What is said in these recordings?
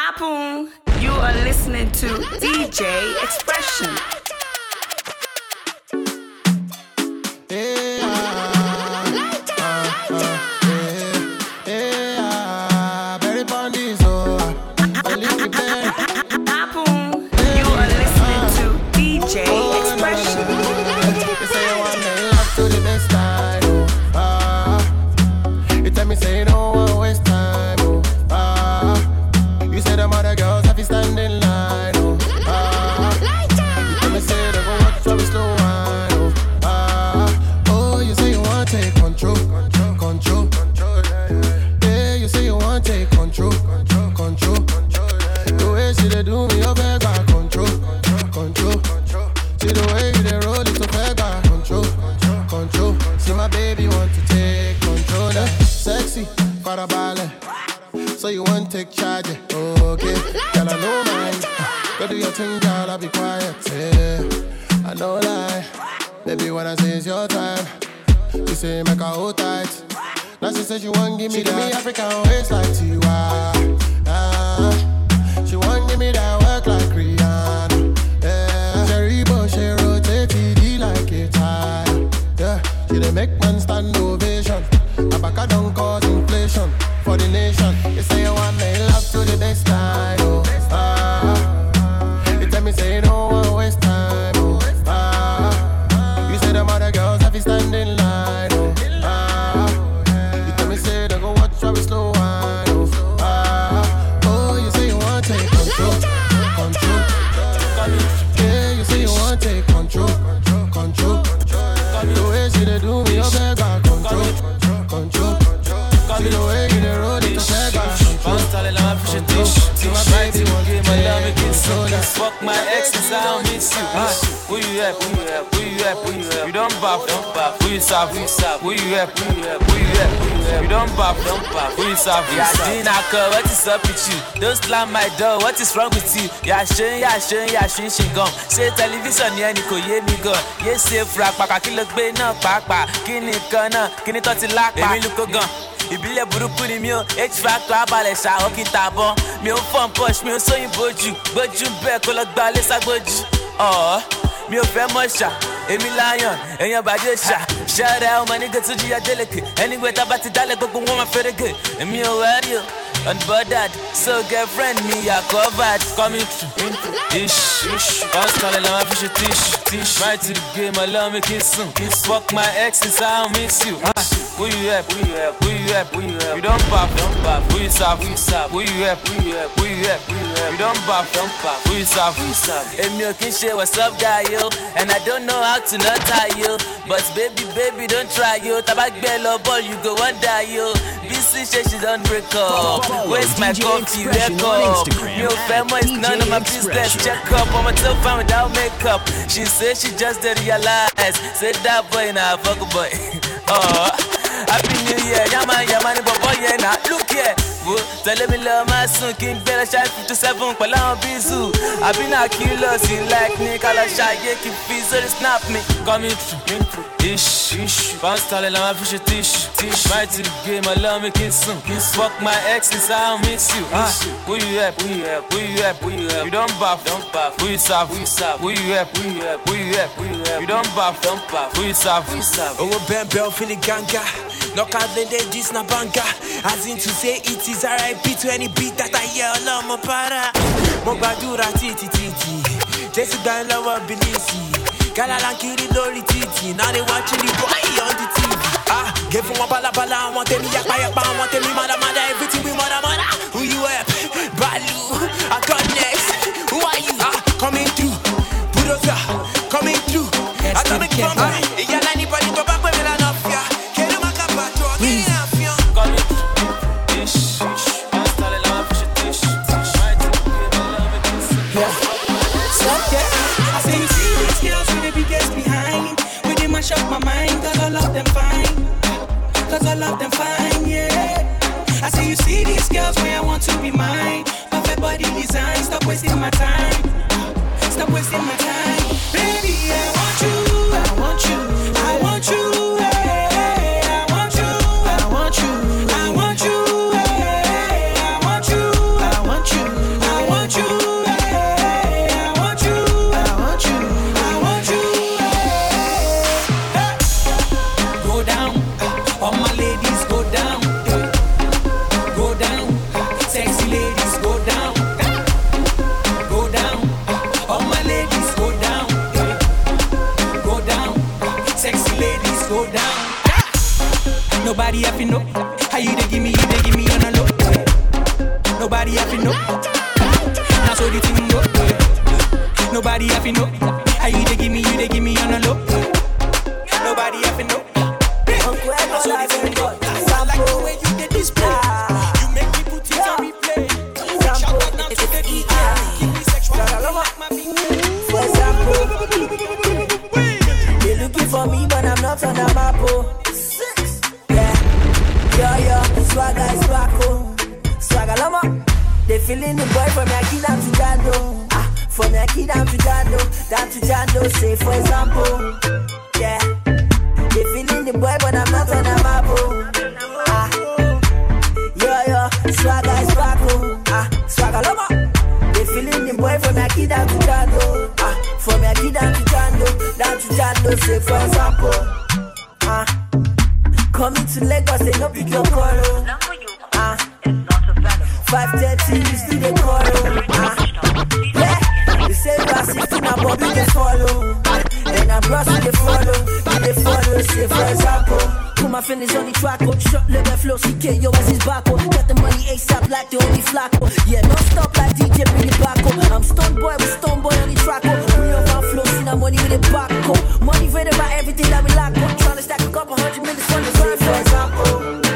Hapoon, you are listening to DJ Expression. I know lie, baby. When I say it's your time, you say make her hold tight. Now she said she want give me that Give me African waist like Tiwa. Ah, she want give me that work like Rihanna. Yeah, Cherry Bush, she rotate TD like a tire. Yeah, she dey make man stand ovation. Abaka don't cause inflation for the nation. You say you want me love to the best you Who you help, who you help, who you help, who you help You don't baff, don't baff, who you serve, who you serve Who you help, who you help, who you help, you don't baff, don't baff, who you serve, who you serve Yeah, Dinaka, what is up with you? Don't slam my door, what is wrong with you? Yeah, ṣe yeah, ṣe yeah, ṣe ṣe gan Ṣé tẹlifíṣàn ni ẹni kò yé mi gan Yé ṣe fura pàpà kí ló gbé náà pàápàá Kí ni kan náà, kí ni tó ti lápá Èmi ló kó gan. Ìbílẹ̀ burúkú ni mi ò h factor abalẹ̀ ṣàwọ́ kí n ta bọ́n. Mi ò fọ́n push mi ò sóyìnbó jù. Gbójú bẹ́ẹ̀ kó lọ gba lẹ́sàgbójì ọ̀ọ́ mi ò fẹ́ mọ̀ ṣá. Èmi lion èèyàn bàjẹ́ ṣá. Ṣẹ́rẹ́ ọmọ nígbà tó jìyà délẹ̀kẹ̀ ẹnigbẹ́ tá a bá ti dálẹ̀ gbogbo wọn máa fẹ́rẹ̀gẹ̀ èmi ò wẹ́rí o unbothered so girlfriend mi yà covered coming through ish ish ọ̀sán la máa fi ṣe tish tish right to the game ọlọ́run mi kì í sùn fuck my ex since I don't miss you. Ah. Who you help? Who you help? Who you help? Who you help? You don't pop, don't pop. Who you serve? Who you serve? Who you help? Who you help? Who you help? Who you help? You don't pop, don't baff. Who you serve? Who you serve? Èmi ò kí ń ṣe what's up guy yo, and I don't know how to not tie yo, but baby baby don't try yo, taba gbẹ lọ ball you go wan die yo. Bísí ṣe she don break up, where's my coffee Expression wake on up? Instagram Mi ò fẹ́ mọ̀ it's at none of my business, check up, fine without makeup. She say she just dey realize, say that boy na fuck a boy. Oh. Happy New Year, yama yama ni bọ̀bọ̀ yẹn na look here. Wo tẹ̀lé mi lọ máa sùn kí n gbẹ́rẹ́ ṣáà fifty seven pẹ̀lú àwọn bíṣù. Àbí náà kí lọ sí like ní kálọ̀ ṣàyè kí n fi sórí snap mi. Coming through, ish, ish. Bounce talẹ̀ la máa fi ṣe tish, tish. Right to the game, ọlọ́run mi kì í sùn. Fuck my ex since I don't miss you. Ah, who you help, who you help, who you help, who you help. You don't baff, don't baff. Who you serve, who you serve. Who you help, who you help, who you help, who you help. You don't baff, don't baff. Who you serve, who you serve. Owó bẹ́ẹ̀bẹ́ ò feel ganga. Knockout lédè dis na banga. As in to say it is RIP to any beat that I hear ọlọ́mọ para. Mo gbàdúrà títí títí. Jésù gbà ń lọ́wọ́ Bílíìsì. Gálálà ń kiri lórí títì. Now they watching the boy on the TV. Ah, gé fún wọn bálabàla, àwọn tèmi yapa-yapa, àwọn tèmi mọ̀dàmọ́dà, everything we mọ̀dàmọ́dà. Who you help? Balu, I got next. Who are you? Ah, coming through. Bulldozer, coming through. Atomic bomb, ìyálà wasting my time. Stop wasting my time. How you they give me, you they give me on the low. Ain't nobody ever know. I'm so different. I like the way you did. You make me put it on replay. Shout out now to the For example, they looking for me, but I'm not on the map. Oh. Yeah, yeah, swagger is back, oh. Swagger. They feeling the boy from Yakina to Jado make it down to Jando, down to Jando. say for example. Yeah. They feeling the boy, but I'm not on a map. Oh. Ah. Yo, yo, swagger is back. Oh. Ah, swagger lover. Ah. They feeling the boy from I down to Jando. Ah, from I down to Jando, down to Jando. say for example. Ah. Coming to Lagos, they no pick your call. Oh. Ah. 5.30, you still the call. Ah. Say you are 16 and Bobby they follow. And I bros they follow. They follow, say for example Put my fingers on the track, oh Shot floor, flow, see yo, I see back, oh. Got the money ASAP like the only flack, oh. Yeah, no stop like DJ, bring it back, oh. I'm stone boy, we stone boy on the track, oh. We love our flow, see that money with the back, oh. Money rated by everything that we lack, oh. Tryna stack a couple hundred minutes on the side, for example.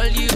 Girl, you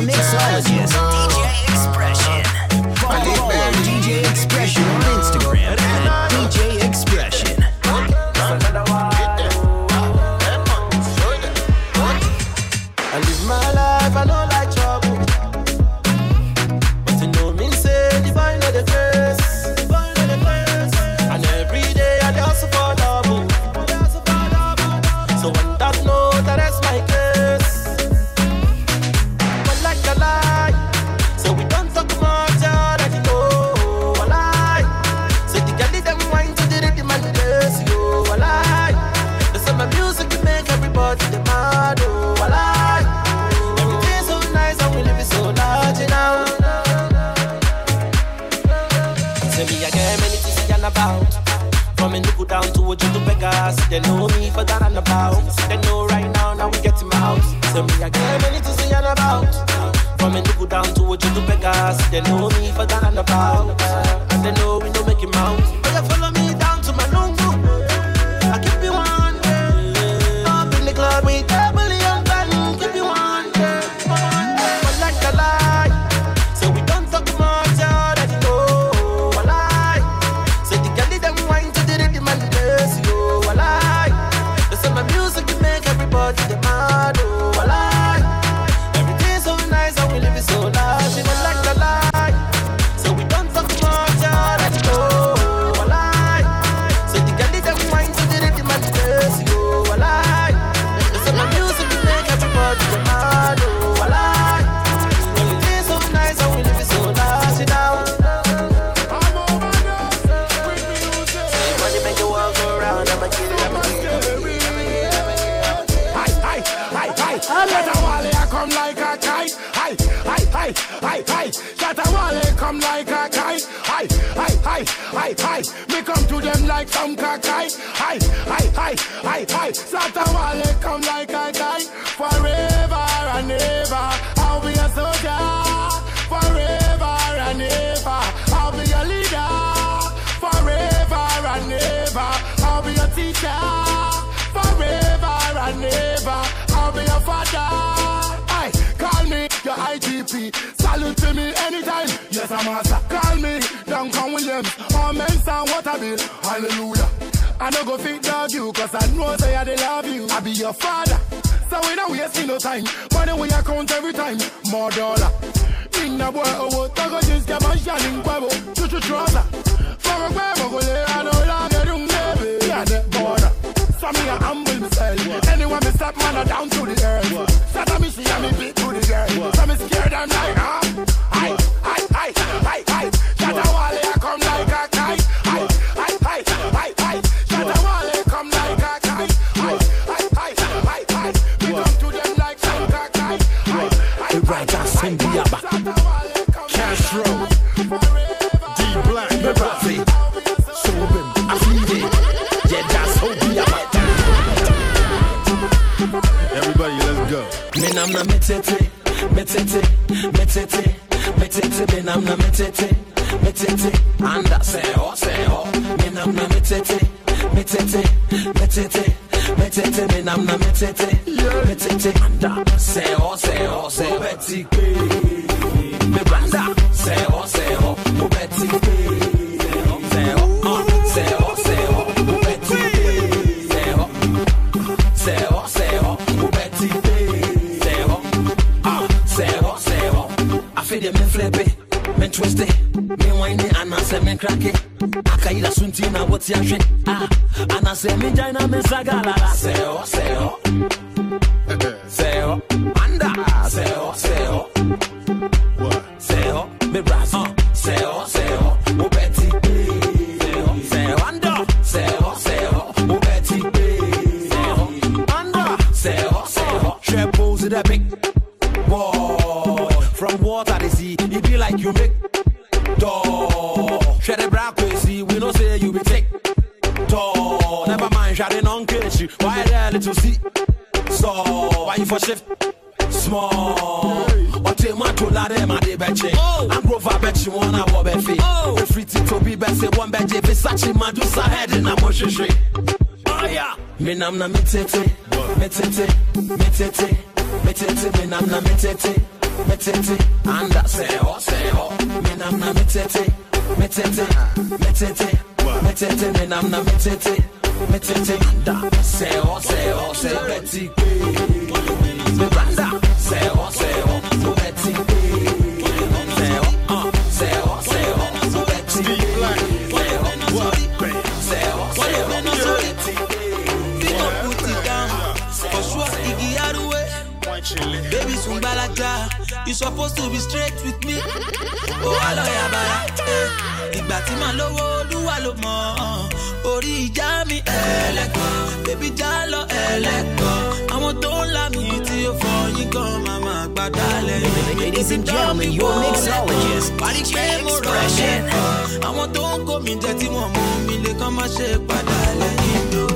mix. me look down to a jungle beggars. They know me for that and about. They know right now, now we get him out. So me, I got many to say and about. From me look down to a jungle beggars. They know me for that and about. And they know we no make him out. But you follow me. Hi. Me come to them like some kakai. Hi, hi, hi, hi, hi. Shatta Wale come like a kite. Forever and ever, I'll be a soldier. Forever and ever, I'll be a leader. Forever and ever, I'll be a teacher. Forever and ever, your Salute to me anytime. Yes, I'm a. Call me Duncan Williams. All men sound I be. Hallelujah. I no go fit dog you, cause I know say I dey love you. I be your father. So we don't waste no time. Money we account every time. More dollar. Inna boy owó tọ́gọ́ jeans kẹ́ máa ń ṣàní pẹ́bù tútù trọ́sà. Fọ́rọ̀ pé mo kò lè àná lágẹ̀dùn lébè. Yàdẹ bọ̀dà. Sọ́mi à humble myself. Anyone me step man I down to the earth. Me she and me beat to the girl. So metete, metete, metete, me nam na metete, metete, anda say ho, say ho. Me nam na metete, metete, metete, metete, me nam na metete, metete, anda say ho, say ho, say Betty Me branda and I say me crack it. Akaida sunti na what's your shit? Ah, and I say me jaina Oh yeah. Me nam na me tete, me tete, me nam na me tete, me tete, and I say ho, say ho. Me nam na me tete, me tete, me nam na me tete, me tete, and I say ho, say ho, say Betty. Me branda, say ho, say ho, oh Baby Sungbalaja, you supposed to be straight with me. Oh, yabara, eh. Ìgbà tí màá lówó olúwa ló mọ̀. Orí ìjà mi ẹlẹ́kọ̀ọ́, bébí já lọ ẹlẹ́kọ̀ọ́. Àwọn tó ń la mi tí ó fọ yín gan màmá gbàdá lẹ́yìn. Ladies and gentlemen, your mixologist, pé mo rọ̀ Expression. Àwọn tó ń kó mi jẹ tí wọ́n mú mi lè kán má ṣe padà lẹ́yìn lọ.